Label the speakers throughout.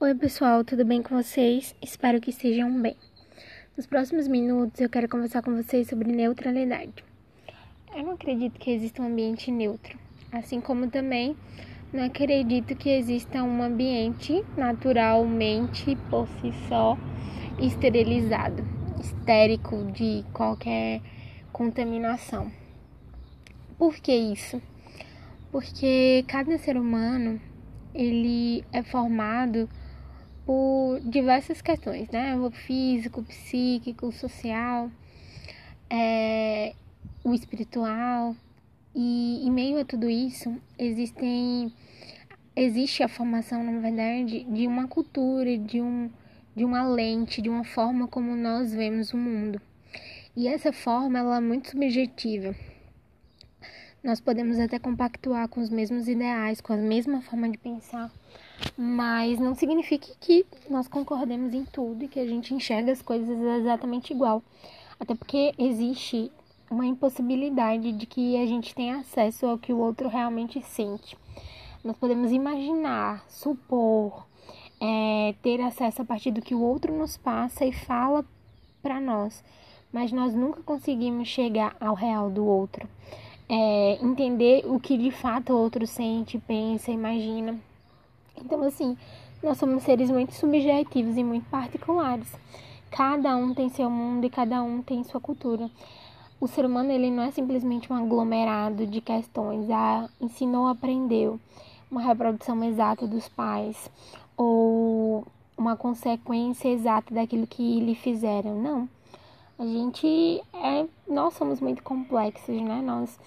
Speaker 1: Oi, pessoal, tudo bem com vocês? Espero que estejam bem. Nos próximos minutos eu quero conversar com vocês sobre neutralidade. Eu não acredito que exista um ambiente neutro, assim como também não acredito que exista um ambiente naturalmente por si só esterilizado, estérico de qualquer contaminação. Por que isso? Porque cada ser humano ele é formado por diversas questões, né? O físico, o psíquico, o social, é, o espiritual. E em meio a tudo isso, existem existe a formação, na verdade, de uma cultura, de um de uma lente, de uma forma como nós vemos o mundo. E essa forma ela é muito subjetiva. Nós podemos até compactuar com os mesmos ideais, com a mesma forma de pensar, mas não significa que nós concordemos em tudo e que a gente enxerga as coisas exatamente igual. Até porque existe uma impossibilidade de que a gente tenha acesso ao que o outro realmente sente. Nós podemos imaginar, supor, é, ter acesso a partir do que o outro nos passa e fala para nós, mas nós nunca conseguimos chegar ao real do outro. É, entender o que de fato o outro sente, pensa, imagina. Então, assim, nós somos seres muito subjetivos e muito particulares. Cada um tem seu mundo e cada um tem sua cultura. O ser humano ele não é simplesmente um aglomerado de questões. Ah, ensinou, aprendeu. Uma reprodução exata dos pais ou uma consequência exata daquilo que lhe fizeram. Não. A gente é, nós somos muito complexos, né? Nós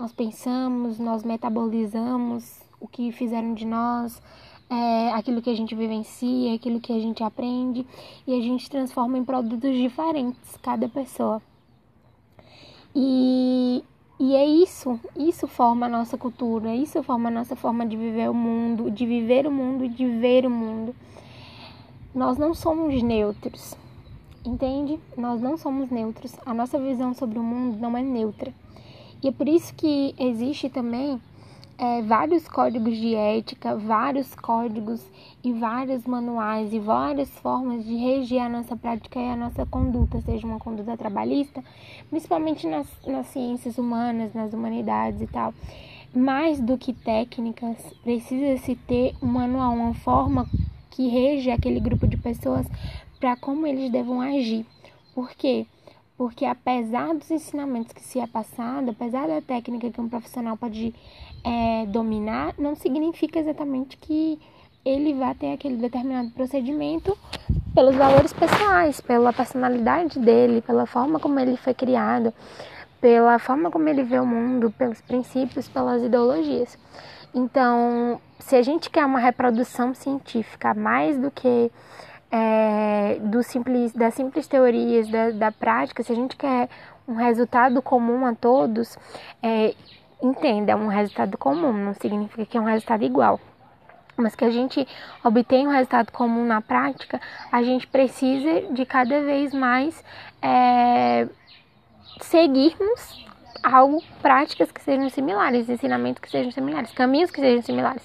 Speaker 1: nós pensamos, nós metabolizamos o que fizeram de nós, é, aquilo que a gente vivencia, aquilo que a gente aprende, e a gente transforma em produtos diferentes, cada pessoa. E, e é isso, isso forma a nossa cultura, isso forma a nossa forma de viver o mundo, de viver o mundo e de ver o mundo. Nós não somos neutros, entende? Nós não somos neutros. A nossa visão sobre o mundo não é neutra. E é por isso que existe também é, vários códigos de ética, vários códigos e vários manuais e várias formas de reger a nossa prática e a nossa conduta, seja uma conduta trabalhista, principalmente nas, nas ciências humanas, nas humanidades e tal. Mais do que técnicas, precisa-se ter um manual, uma forma que rege aquele grupo de pessoas para como eles devam agir. Por quê? Porque apesar dos ensinamentos que se é passado, apesar da técnica que um profissional pode é, dominar, não significa exatamente que ele vai ter aquele determinado procedimento pelos valores pessoais, pela personalidade dele, pela forma como ele foi criado, pela forma como ele vê o mundo, pelos princípios, pelas ideologias. Então, se a gente quer uma reprodução científica mais do que é, do simples, das simples teorias, da, da prática, se a gente quer um resultado comum a todos, é, entenda, é um resultado comum, não significa que é um resultado igual. Mas que a gente obtenha um resultado comum na prática, a gente precisa de cada vez mais é, seguirmos algo, práticas que sejam similares, ensinamentos que sejam similares, caminhos que sejam similares.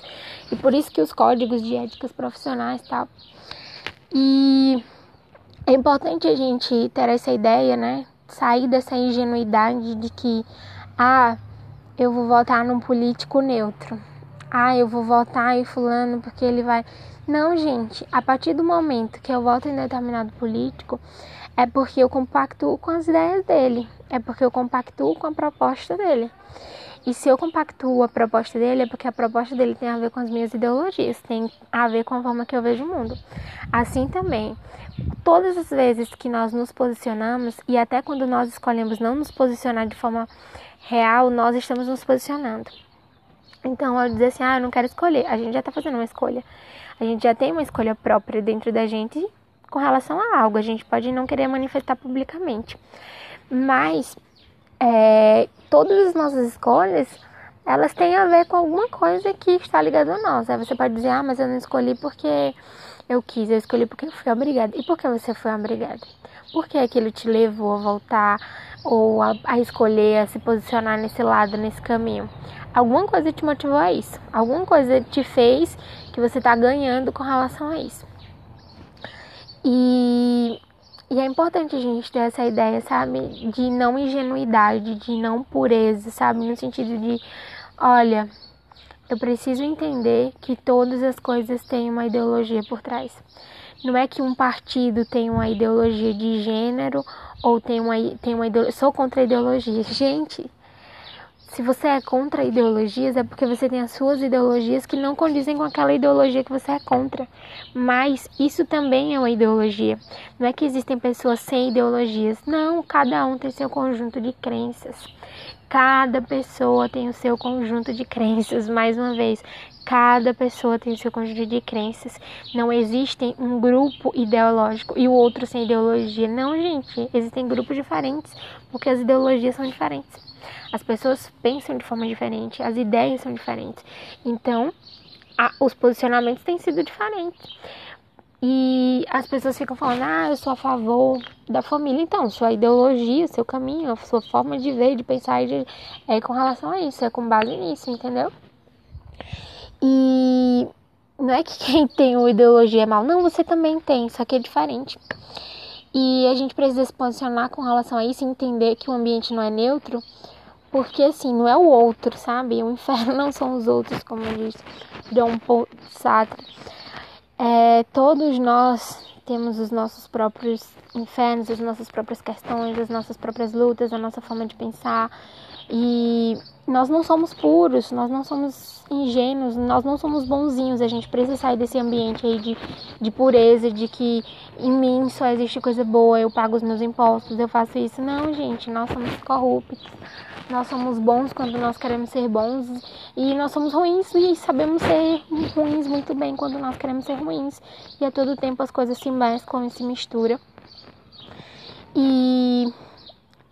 Speaker 1: E por isso que os códigos de éticas profissionais tal e é importante a gente ter essa ideia, né? Sair dessa ingenuidade de que, ah, eu vou votar num político neutro. Ah, eu vou votar em fulano porque ele vai. Não, gente, a partir do momento que eu voto em determinado político, é porque eu compactuo com as ideias dele, é porque eu compactuo com a proposta dele. E se eu compactuo a proposta dele, é porque a proposta dele tem a ver com as minhas ideologias, tem a ver com a forma que eu vejo o mundo. Assim também, todas as vezes que nós nos posicionamos, e até quando nós escolhemos não nos posicionar de forma real, nós estamos nos posicionando. Então, ao dizer assim, ah, eu não quero escolher, a gente já está fazendo uma escolha. A gente já tem uma escolha própria dentro da gente com relação a algo. A gente pode não querer manifestar publicamente. Mas é, todas as nossas escolhas, elas têm a ver com alguma coisa que está ligada a nós. Aí você pode dizer, ah, mas eu não escolhi porque eu quis, eu escolhi porque eu fui obrigada. E por que você foi obrigada? Por que aquilo te levou a voltar ou a, a escolher, a se posicionar nesse lado, nesse caminho? Alguma coisa te motivou a isso. Alguma coisa te fez que você está ganhando com relação a isso. E, e é importante a gente ter essa ideia, sabe? De não ingenuidade, de não pureza, sabe? No sentido de, olha, eu preciso entender que todas as coisas têm uma ideologia por trás. Não é que um partido tem uma ideologia de gênero ou tem uma, tem uma ideologia. Sou contra ideologias. Gente, se você é contra ideologias, é porque você tem as suas ideologias que não condizem com aquela ideologia que você é contra. Mas isso também é uma ideologia. Não é que existem pessoas sem ideologias. Não, cada um tem seu conjunto de crenças. Cada pessoa tem o seu conjunto de crenças. Mais uma vez, cada pessoa tem seu conjunto de crenças. Não existe um grupo ideológico e o outro sem ideologia. Não, gente. Existem grupos diferentes porque as ideologias são diferentes. As pessoas pensam de forma diferente, as ideias são diferentes. Então, a, os posicionamentos têm sido diferentes. E as pessoas ficam falando, ah, eu sou a favor da família. Então, sua ideologia, seu caminho, a sua forma de ver, de pensar de, é com relação a isso, é com base nisso, entendeu? E não é que quem tem uma ideologia é mal, não, você também tem, só que é diferente. E a gente precisa se posicionar com relação a isso e entender que o ambiente não é neutro, porque assim, não é o outro, sabe? O inferno não são os outros, como diz Dom Paul Sartre. É, todos nós temos os nossos próprios infernos, as nossas próprias questões, as nossas próprias lutas, a nossa forma de pensar. E nós não somos puros, nós não somos ingênuos, nós não somos bonzinhos. A gente precisa sair desse ambiente aí de, de pureza, de que em mim só existe coisa boa, eu pago os meus impostos, eu faço isso. Não, gente, nós somos corruptos. Nós somos bons quando nós queremos ser bons e nós somos ruins e sabemos ser ruins muito bem quando nós queremos ser ruins. E a todo tempo as coisas se mesclam e se misturam. E,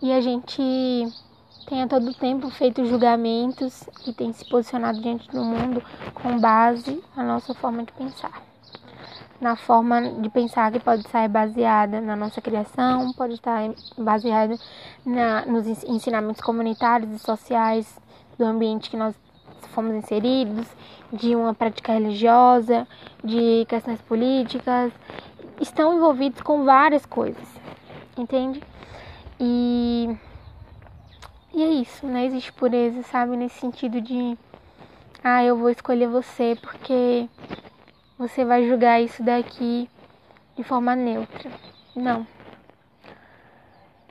Speaker 1: e a gente tem a todo tempo feito julgamentos e tem se posicionado diante do mundo com base na nossa forma de pensar na forma de pensar que pode estar baseada na nossa criação, pode estar baseada na, nos ensinamentos comunitários e sociais do ambiente que nós fomos inseridos, de uma prática religiosa, de questões políticas, estão envolvidos com várias coisas, entende? E, e é isso, não existe pureza, sabe? Nesse sentido de, ah, eu vou escolher você porque você vai julgar isso daqui de forma neutra. Não.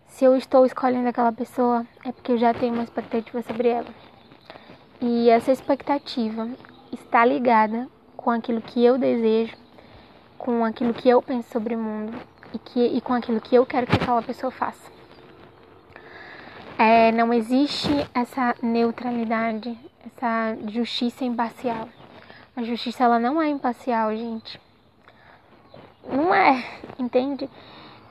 Speaker 1: Se eu estou escolhendo aquela pessoa, é porque eu já tenho uma expectativa sobre ela. E essa expectativa está ligada com aquilo que eu desejo, com aquilo que eu penso sobre o mundo e, que, e com aquilo que eu quero que aquela pessoa faça. É, não existe essa neutralidade, essa justiça imparcial. A justiça ela não é imparcial, gente. Não é, entende?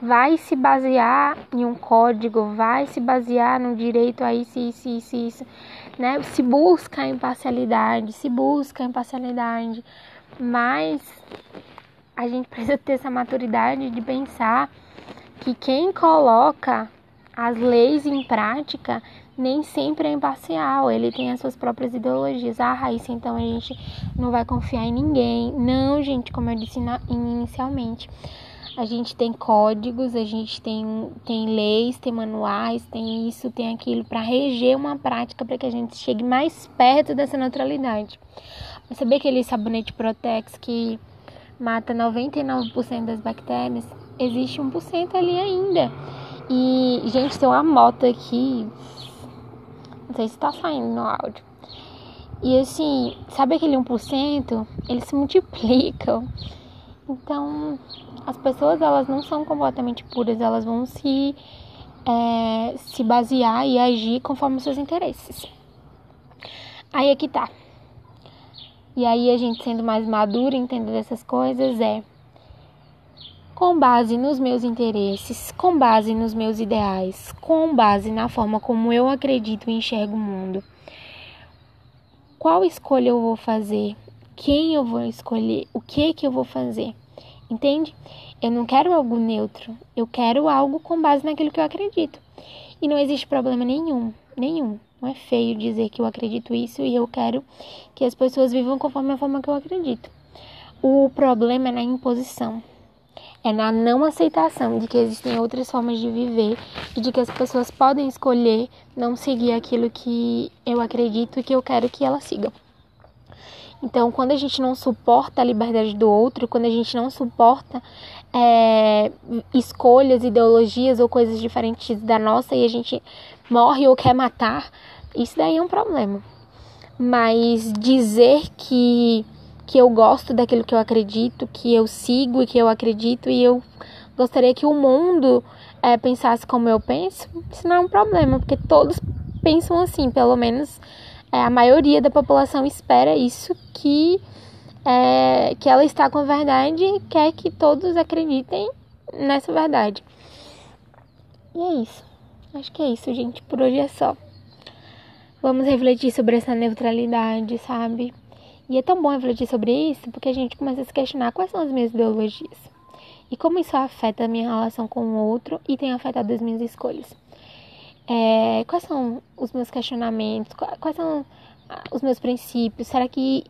Speaker 1: Vai se basear em um código, vai se basear no direito a isso, isso, isso, isso, né? Se busca a imparcialidade, se busca a imparcialidade, mas a gente precisa ter essa maturidade de pensar que quem coloca as leis em prática nem sempre é imparcial, ele tem as suas próprias ideologias. Ah, Raíssa, então a gente não vai confiar em ninguém. Não, gente, como eu disse inicialmente. A gente tem códigos, a gente tem, tem leis, tem manuais, tem isso, tem aquilo, para reger uma prática para que a gente chegue mais perto dessa neutralidade. Mas saber aquele sabonete Protex que mata 99% das bactérias? Existe 1% ali ainda. E, gente, tem uma moto aqui não sei se tá saindo no áudio. E assim, sabe aquele 1%? Eles se multiplicam. Então, as pessoas elas não são completamente puras, elas vão se, é, se basear e agir conforme os seus interesses. Aí é que tá. E aí a gente sendo mais madura, entendendo essas coisas, é com base nos meus interesses, com base nos meus ideais, com base na forma como eu acredito e enxergo o mundo. Qual escolha eu vou fazer? Quem eu vou escolher? O que que eu vou fazer? Entende? Eu não quero algo neutro, eu quero algo com base naquilo que eu acredito. E não existe problema nenhum, nenhum. Não é feio dizer que eu acredito isso e eu quero que as pessoas vivam conforme a forma que eu acredito. O problema é na imposição É na não aceitação de que existem outras formas de viver e de que as pessoas podem escolher não seguir aquilo que eu acredito e que eu quero que elas sigam. Então, quando a gente não suporta a liberdade do outro, quando a gente não suporta é, escolhas, ideologias ou coisas diferentes da nossa e a gente morre ou quer matar, isso daí é um problema. Mas dizer que, que eu gosto daquilo que eu acredito, que eu sigo e que eu acredito e eu gostaria que o mundo é, pensasse como eu penso, isso não é um problema, porque todos pensam assim, pelo menos é, a maioria da população espera isso, que, é, que ela está com a verdade e quer que todos acreditem nessa verdade. E é isso. Acho que é isso, gente. Por hoje é só. Vamos refletir sobre essa neutralidade, sabe? E é tão bom refletir sobre isso porque a gente começa a se questionar quais são as minhas ideologias e como isso afeta a minha relação com o outro e tem afetado as minhas escolhas. É, quais são os meus questionamentos? Quais são ah, os meus princípios? Será que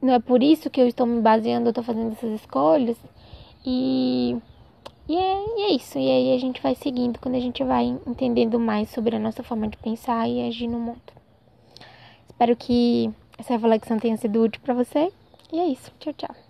Speaker 1: não é por isso que eu estou me baseando, eu estou fazendo essas escolhas? E, e, é, e é isso. E aí a gente vai seguindo quando a gente vai entendendo mais sobre a nossa forma de pensar e agir no mundo. Espero que essa reflexão tenha sido útil para você. E é isso. Tchau, tchau.